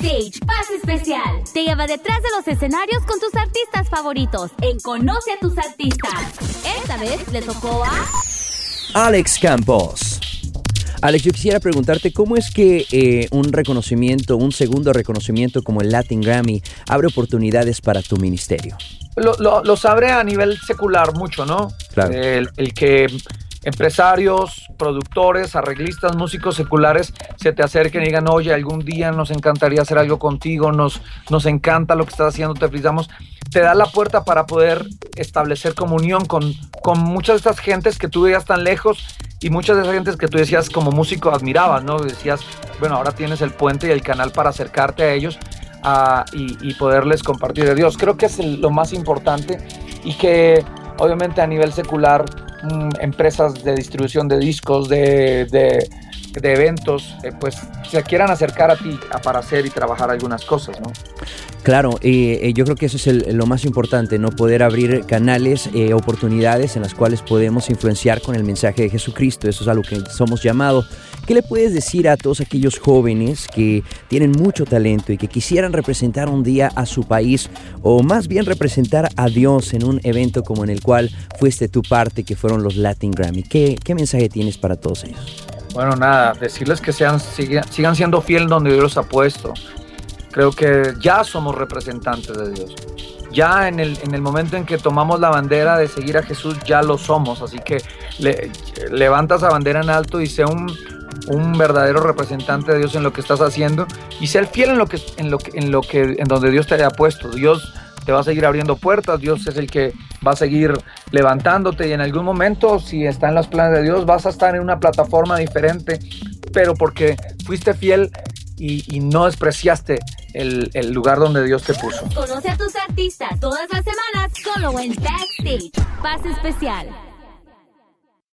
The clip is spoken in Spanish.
Backstage, pase especial. Te lleva detrás de los escenarios con tus artistas favoritos en Conoce a tus artistas. Esta vez le tocó a Alex Campos. Alex, yo quisiera preguntarte cómo es que eh, un reconocimiento, un segundo reconocimiento como el Latin Grammy abre oportunidades para tu ministerio. Lo, lo, los abre a nivel secular mucho, ¿no? Claro. El, el que empresarios, productores, arreglistas, músicos seculares se te acerquen y digan, oye, algún día nos encantaría hacer algo contigo, nos, nos encanta lo que estás haciendo, te felicitamos, te da la puerta para poder establecer comunión con, con muchas de estas gentes que tú veías tan lejos y muchas de esas gentes que tú decías como músico admirabas, ¿no? Decías, bueno, ahora tienes el puente y el canal para acercarte a ellos y, poderles compartir de Dios. Creo que es lo más importante y que obviamente a nivel secular mmm, empresas de distribución de discos, de, de, de eventos, eh, pues se quieran acercar a ti para hacer y trabajar algunas cosas, ¿no? Claro, eh, yo creo que eso es lo más importante, no poder abrir canales, eh, oportunidades en las cuales podemos influenciar con el mensaje de Jesucristo. Eso es a lo que somos llamados. ¿Qué le puedes decir a todos aquellos jóvenes que tienen mucho talento y que quisieran representar un día a su país o más bien representar a Dios en un evento como en el cual fuiste tu parte, que fueron los Latin Grammy? ¿Qué, qué mensaje tienes para todos ellos? Bueno, nada, decirles que sean, sigan, sigan siendo fiel donde Dios los ha puesto. Creo que ya somos representantes de Dios. Ya en el, en el momento en que tomamos la bandera de seguir a Jesús, ya lo somos. Así que le, levanta esa bandera en alto y sea un, un verdadero representante de Dios en lo que estás haciendo y ser fiel en lo que en lo que en lo que en donde Dios te haya puesto. Dios te va a seguir abriendo puertas, Dios es el que va a seguir levantándote y en algún momento si está en los planes de Dios vas a estar en una plataforma diferente, pero porque fuiste fiel y, no despreciaste el, lugar donde Dios te puso. Conoce a tus artistas todas las semanas solo en Backstage. Pase especial.